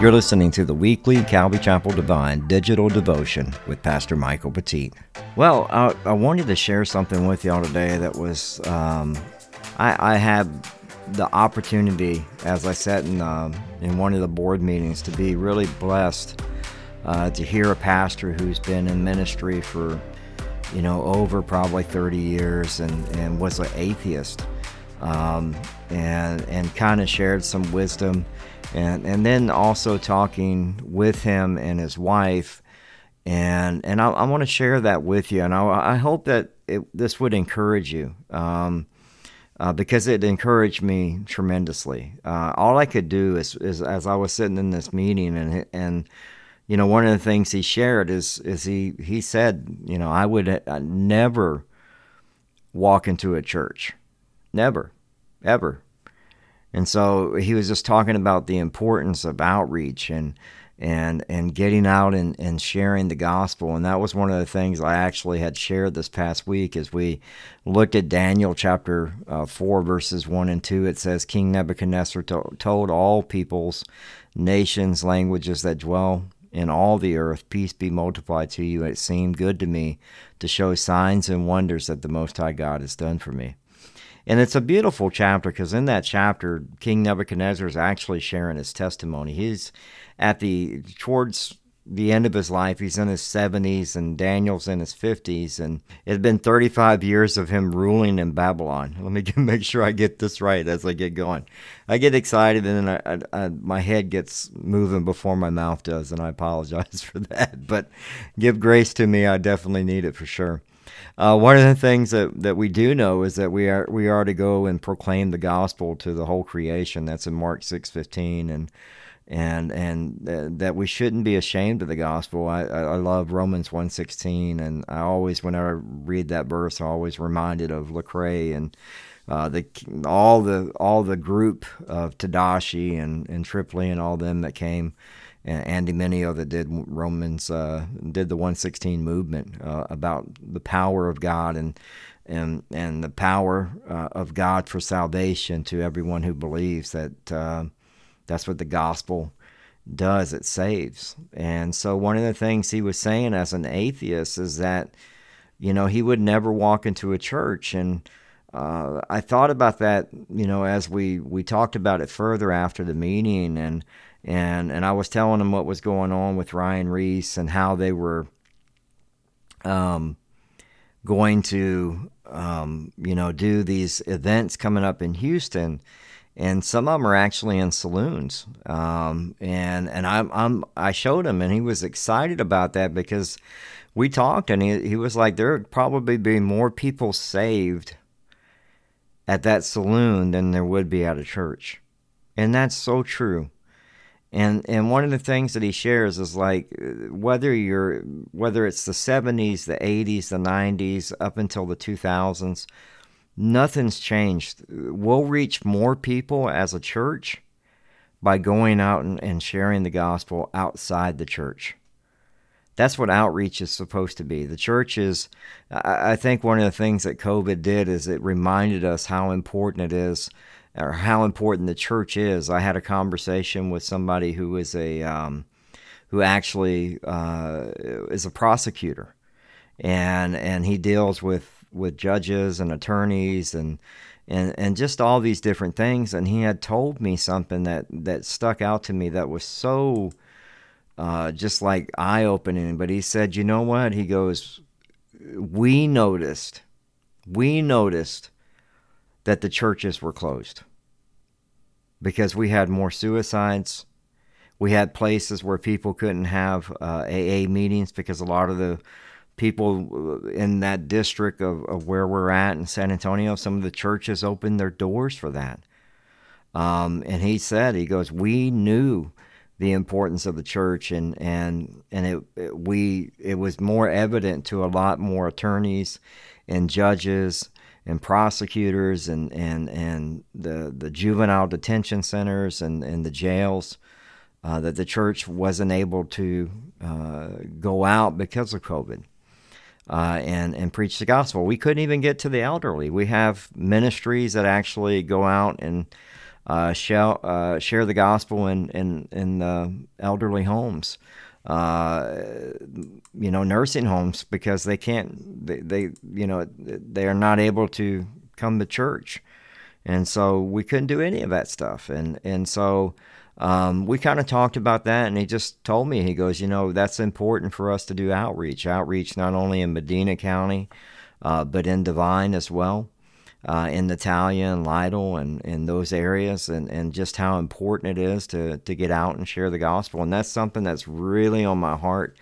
You're listening to the weekly Calvary Chapel Devine digital devotion with Pastor Michael Petit. Well, I, I wanted to share something with y'all today that was, um, I, I, had the opportunity, as I sat in, um, in one of the board meetings, to be really blessed uh, to hear a pastor who's been in ministry for, you know, over probably 30 years and, and was an atheist um, and, and kind of shared some wisdom and and then also talking with him and his wife, and and I, I want to share that with you, and I, I hope that it, this would encourage you. Um, uh, because it encouraged me tremendously. Uh, all I could do is, is, as I was sitting in this meeting, and and you know, one of the things he shared is is he he said, you know, I would uh, never walk into a church, never, ever. And so he was just talking about the importance of outreach and and and getting out and, and sharing the gospel. And that was one of the things I actually had shared this past week as we looked at Daniel chapter uh, 4, verses 1 and 2. It says, King Nebuchadnezzar to- told all peoples, nations, languages that dwell in all the earth, peace be multiplied to you. It seemed good to me to show signs and wonders that the Most High God has done for me. And it's a beautiful chapter because in that chapter, King Nebuchadnezzar is actually sharing his testimony. He's at the towards the end of his life. He's in his 70s, and Daniel's in his 50s, and it had been 35 years of him ruling in Babylon. Let me get, make sure I get this right as I get going. I get excited, and then I, I, I, my head gets moving before my mouth does, and I apologize for that. But give grace to me; I definitely need it for sure. Uh, one of the things that, that we do know is that we are we are to go and proclaim the gospel to the whole creation. That's in Mark six fifteen, and and and uh, that we shouldn't be ashamed of the gospel. I, I love Romans one sixteen, and I always whenever I read that verse, I'm always reminded of Lecrae and. Uh, the all the all the group of Tedashii and, and Trip Lee and all them that came Andy Mineo that did Romans, uh, did the 116 movement uh, about the power of God and and and the power uh, of God for salvation to everyone who believes that uh, that's what the gospel does. It saves. And so one of the things he was saying as an atheist is that you know he would never walk into a church and. Uh, I thought about that, you know, as we, we talked about it further after the meeting, and and and I was telling him what was going on with Ryan Reese and how they were um, going to um, you know do these events coming up in Houston, and some of them are actually in saloons. Um, and and I'm, I'm I showed him, and he was excited about that because we talked, and he he was like, there would probably be more people saved at that saloon than there would be at a church, and that's so true. And and one of the things that he shares is like whether you're whether it's the 70s, the 80s, the 90s up until the 2000s, nothing's changed. We'll reach more people as a church by going out and, and sharing the gospel outside the church. That's what outreach is supposed to be. The church is, I think, one of the things that COVID did is it reminded us how important it is or how important the church is. I had a conversation with somebody who is a um, who actually uh, is a prosecutor, and and he deals with with judges and attorneys and and and just all these different things. And he had told me something that that stuck out to me that was so uh, just like eye opening. But he said, you know what? He goes, we noticed, we noticed that the churches were closed because we had more suicides. We had places where people couldn't have uh, AA meetings because a lot of the people in that district of, of where we're at in San Antonio, some of the churches opened their doors for that. Um, and he said, he goes, we knew the importance of the church and and and it, it, we it was more evident to a lot more attorneys and judges and prosecutors and, and, and the, the juvenile detention centers and, and the jails uh, that the church wasn't able to uh, go out because of COVID. Uh, and and preach the gospel. We couldn't even get to the elderly. We have ministries that actually go out and uh, share, uh, share the gospel in in, in the elderly homes, uh, you know, nursing homes because they can't they, they you know they are not able to come to church, and so we couldn't do any of that stuff, and and so. Um, we kind of talked about that, and he just told me, he goes, you know, that's important for us to do outreach. Outreach not only in Medina County, uh, but in Devine as well uh, in Natalia and Lytle and in those areas, and, and just how important it is to, to get out and share the gospel. And that's something that's really on my heart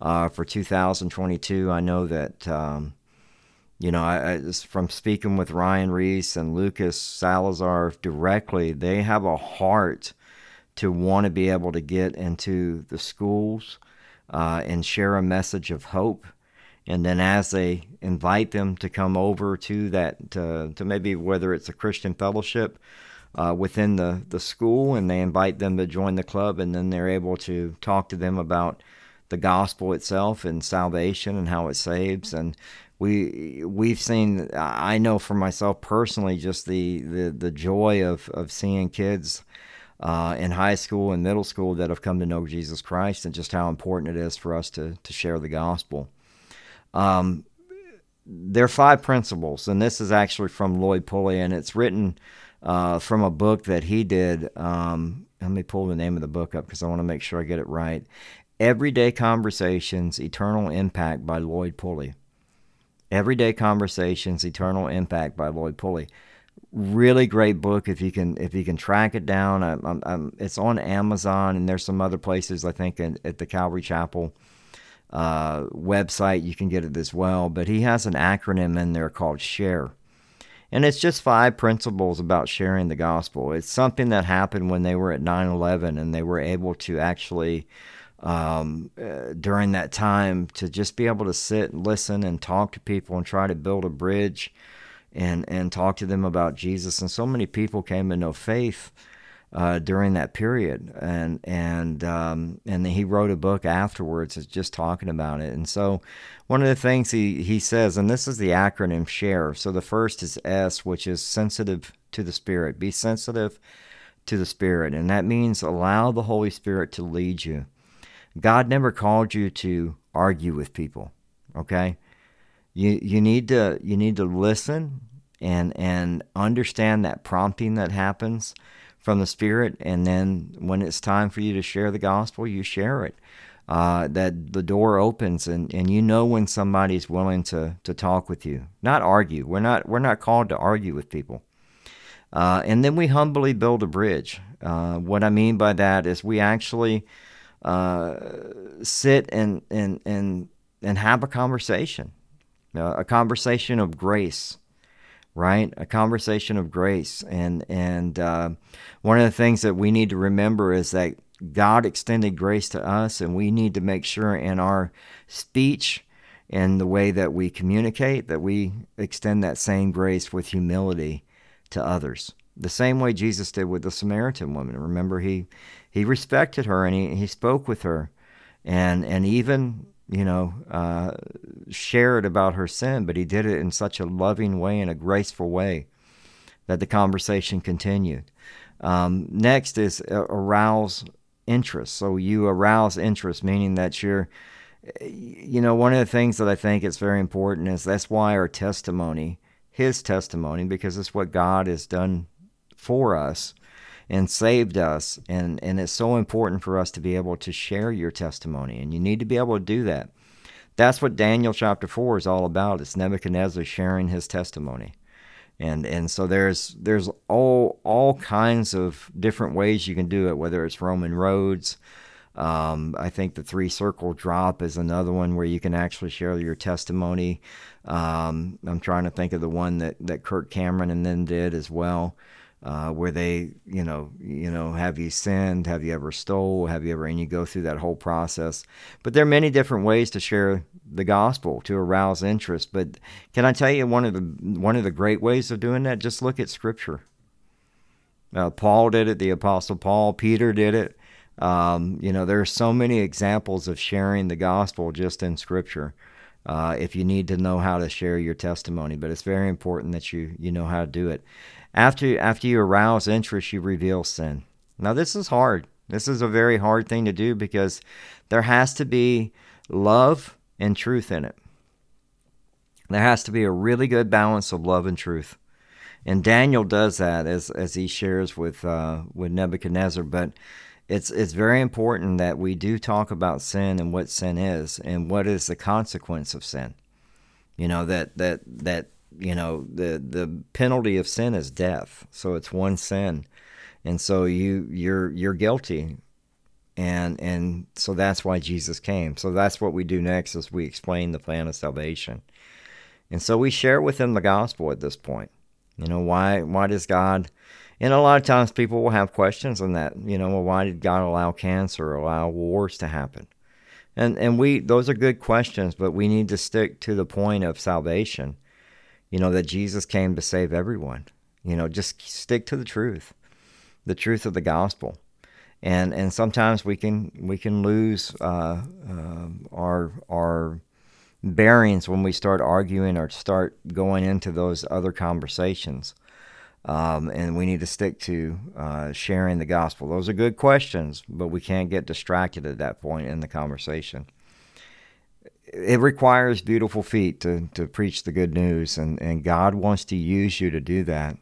uh, for 2022. I know that, um, you know, I, I, from speaking with Ryan Reese and Lucas Salazar directly, they have a heart to want to be able to get into the schools uh, and share a message of hope and then as they invite them to come over to that to, to maybe whether it's a christian fellowship uh, within the, the school and they invite them to join the club and then they're able to talk to them about the gospel itself and salvation and how it saves and we we've seen I know for myself personally just the the, the joy of, of seeing kids uh, in high school and middle school that have come to know Jesus Christ and just how important it is for us to to share the gospel. Um, there are five principles, and this is actually from Lloyd Pulley, and it's written uh, from a book that he did. Um, let me pull the name of the book up because I want to make sure I get it right. Everyday Conversations Eternal Impact by Lloyd Pulley. Everyday Conversations Eternal Impact by Lloyd Pulley. Really great book if you can if you can track it down. I'm, I'm, it's on Amazon and there's some other places I think in, at the Calvary Chapel uh, website, you can get it as well. But he has an acronym in there called SHARE. And it's just five principles about sharing the gospel. It's something that happened when they were at 9 11 and they were able to actually, um, uh, during that time, to just be able to sit and listen and talk to people and try to build a bridge and, and talk to them about Jesus. And so many people came to know faith uh, during that period, and and um, and he wrote a book afterwards, just talking about it. And so, one of the things he he says, and this is the acronym SHARE. So the first is S, which is sensitive to the Spirit. Be sensitive to the Spirit, and that means allow the Holy Spirit to lead you. God never called you to argue with people. Okay, you you need to you need to listen and and understand that prompting that happens from the Spirit, and then when it's time for you to share the gospel, you share it. Uh, that the door opens and, and you know when somebody's willing to, to talk with you, not argue. We're not we're not called to argue with people. Uh, and then we humbly build a bridge. Uh, what I mean by that is we actually uh, sit and and and and have a conversation, uh, a conversation of grace right? A conversation of grace. And, and uh, one of the things that we need to remember is that God extended grace to us, and we need to make sure in our speech and the way that we communicate that we extend that same grace with humility to others. The same way Jesus did with the Samaritan woman. Remember, he, he respected her and he, he spoke with her. And, and even you know, uh, shared about her sin, but he did it in such a loving way and a graceful way that the conversation continued. Um, next is uh, arouse interest. So you arouse interest, meaning that you're, you know, one of the things that I think is very important is that's why our testimony, his testimony, because it's what God has done for us and saved us. And, and it's so important for us to be able to share your testimony. And you need to be able to do that. That's what Daniel chapter 4 is all about. It's Nebuchadnezzar sharing his testimony. And, and so there's there's all all kinds of different ways you can do it, whether it's Roman roads, um, I think the three circle drop is another one where you can actually share your testimony. Um, I'm trying to think of the one that, that Kirk Cameron and then did as well uh, where they, you know, you know, have you sinned? Have you ever stole? Have you ever? And you go through that whole process. But there are many different ways to share the gospel to arouse interest. But can I tell you one of the one of the great ways of doing that? Just look at Scripture. Uh, Paul did it. The Apostle Paul, Peter did it. Um, you know, there are so many examples of sharing the gospel just in Scripture. uh, if you need to know how to share your testimony. But it's very important that you you know how to do it. After after you arouse interest, you reveal sin. Now this is hard. This is a very hard thing to do because there has to be love and truth in it. There has to be a really good balance of love and truth. And Daniel does that as, as he shares with uh, with Nebuchadnezzar. But it's it's very important that we do talk about sin and what sin is and what is the consequence of sin. You know that that that you know the the penalty of sin is death. So it's one sin, and so you you're you're guilty, and and so that's why Jesus came. So that's what we do next is we explain the plan of salvation, and so we share with them the gospel at this point. You know why why does God and a lot of times people will have questions on that. You know, well, why did God allow cancer allow wars to happen? And and we those are good questions, but we need to stick to the point of salvation. You know, that Jesus came to save everyone. You know, just stick to the truth. The truth of the gospel. And and sometimes we can we can lose uh, uh, our our bearings when we start arguing or start going into those other conversations. Um, and we need to stick to uh, sharing the gospel. Those are good questions, but we can't get distracted at that point in the conversation. It requires beautiful feet to, to preach the good news, and, and God wants to use you to do that.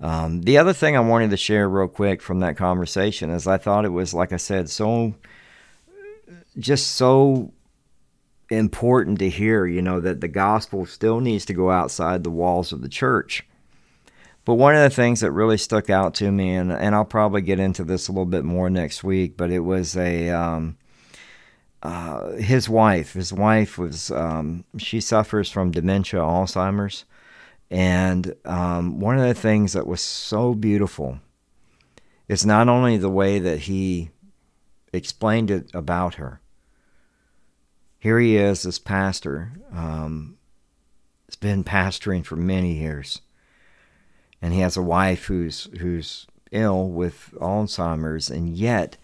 Um, the other thing I wanted to share real quick from that conversation is I thought it was, like I said, so just so important to hear, you know, that the gospel still needs to go outside the walls of the church but one of the things that really stuck out to me, and, and I'll probably get into this a little bit more next week, but it was a um, uh, his wife. His wife was um, she suffers from dementia, Alzheimer's, and um, one of the things that was so beautiful is not only the way that he explained it about her. Here he is, this pastor. Um, has been pastoring for many years and he has a wife who's who's ill with Alzheimer's, and yet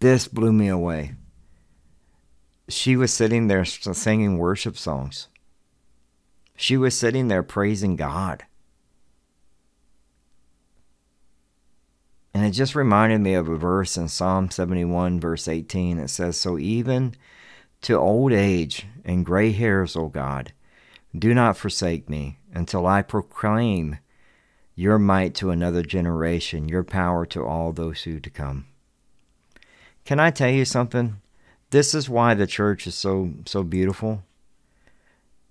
this blew me away. She was sitting there singing worship songs. She was sitting there praising God. And it just reminded me of a verse in Psalm 71, verse 18. It says, So even to old age and gray hairs, O God, do not forsake me until I proclaim your might to another generation, your power to all those who to come. Can I tell you something? This is why the church is so so beautiful.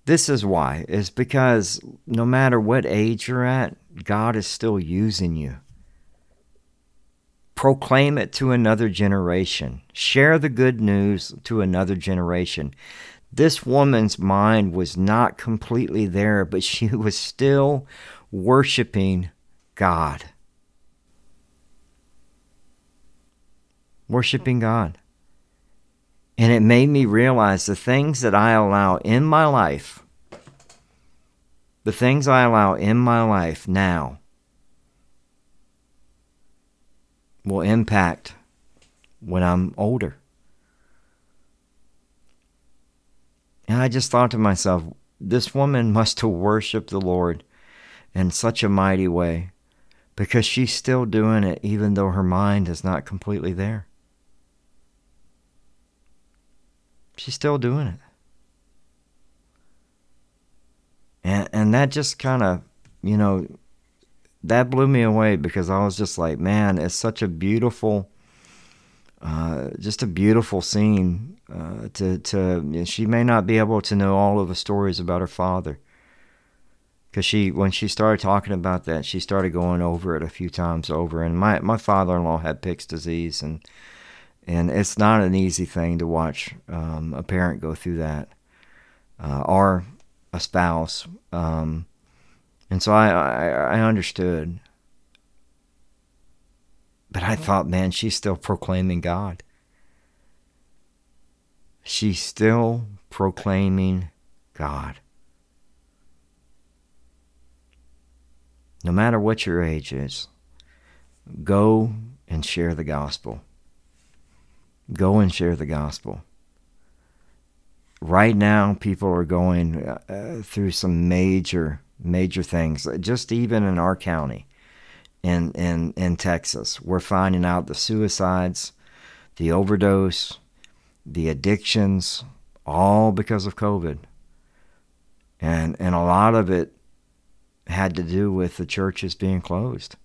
This is why. Is because no matter what age you're at, God is still using you. Proclaim it to another generation. Share the good news to another generation. This woman's mind was not completely there, but she was still worshiping God. Worshiping God. And it made me realize the things that I allow in my life, the things I allow in my life now, will impact when I'm older. And I just thought to myself, this woman must have worshiped the Lord in such a mighty way because she's still doing it even though her mind is not completely there. She's still doing it. And and that just kind of, you know, that blew me away because I was just like, man, it's such a beautiful uh, just a beautiful scene uh, to to she may not be able to know all of the stories about her father because she when she started talking about that she started going over it a few times over and my, my father-in-law had Pick's disease and and it's not an easy thing to watch um, a parent go through that uh, or a spouse um, and so I, I, I understood. But I thought man she's still proclaiming God. She's still proclaiming God. No matter what your age is, go and share the gospel. Go and share the gospel. right now people are going uh, through some major major things just even in our county in in in Texas. We're finding out the suicides the overdose the addictions all because of covid. And and a lot of it had to do with the churches being closed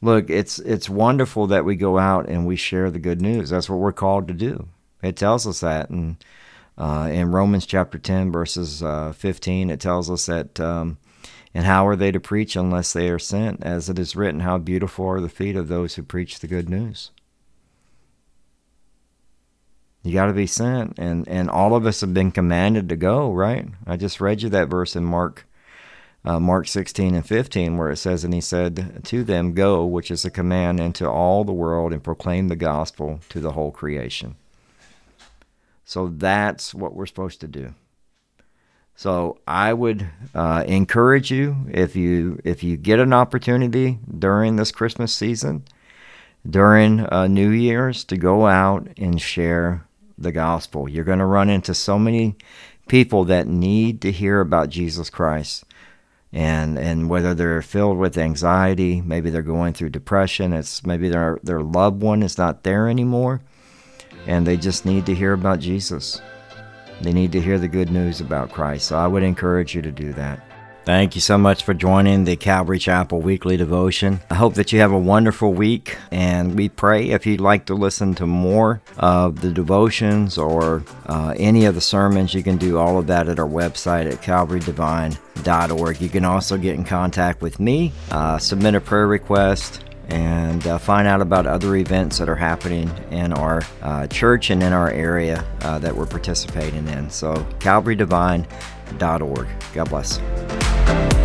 look it's it's wonderful that we go out and we share the good news that's what we're called to do it tells us that and uh, in Romans chapter 10, verses uh, 15, it tells us that, um, and how are they to preach unless they are sent? As it is written, how beautiful are the feet of those who preach the good news. You got to be sent, and, and all of us have been commanded to go, right? I just read you that verse in Mark uh, Mark 16 and 15, where it says, And he said to them, Go, which is a command into all the world, and proclaim the gospel to the whole creation. So that's what we're supposed to do. So I would uh, encourage you if you if you get an opportunity during this Christmas season, during uh, New Year's, to go out and share the gospel. You're going to run into so many people that need to hear about Jesus Christ, and and whether they're filled with anxiety, maybe they're going through depression. It's maybe their their loved one is not there anymore and they just need to hear about Jesus. They need to hear the good news about Christ. So I would encourage you to do that. Thank you so much for joining the Calvary Chapel weekly devotion. I hope that you have a wonderful week, and we pray if you'd like to listen to more of the devotions or uh, any of the sermons, you can do all of that at our website at calvarydevine.org. You can also get in contact with me, uh, submit a prayer request, and uh, find out about other events that are happening in our uh, church and in our area uh, that we're participating in. So, calvarydevine.org. God bless.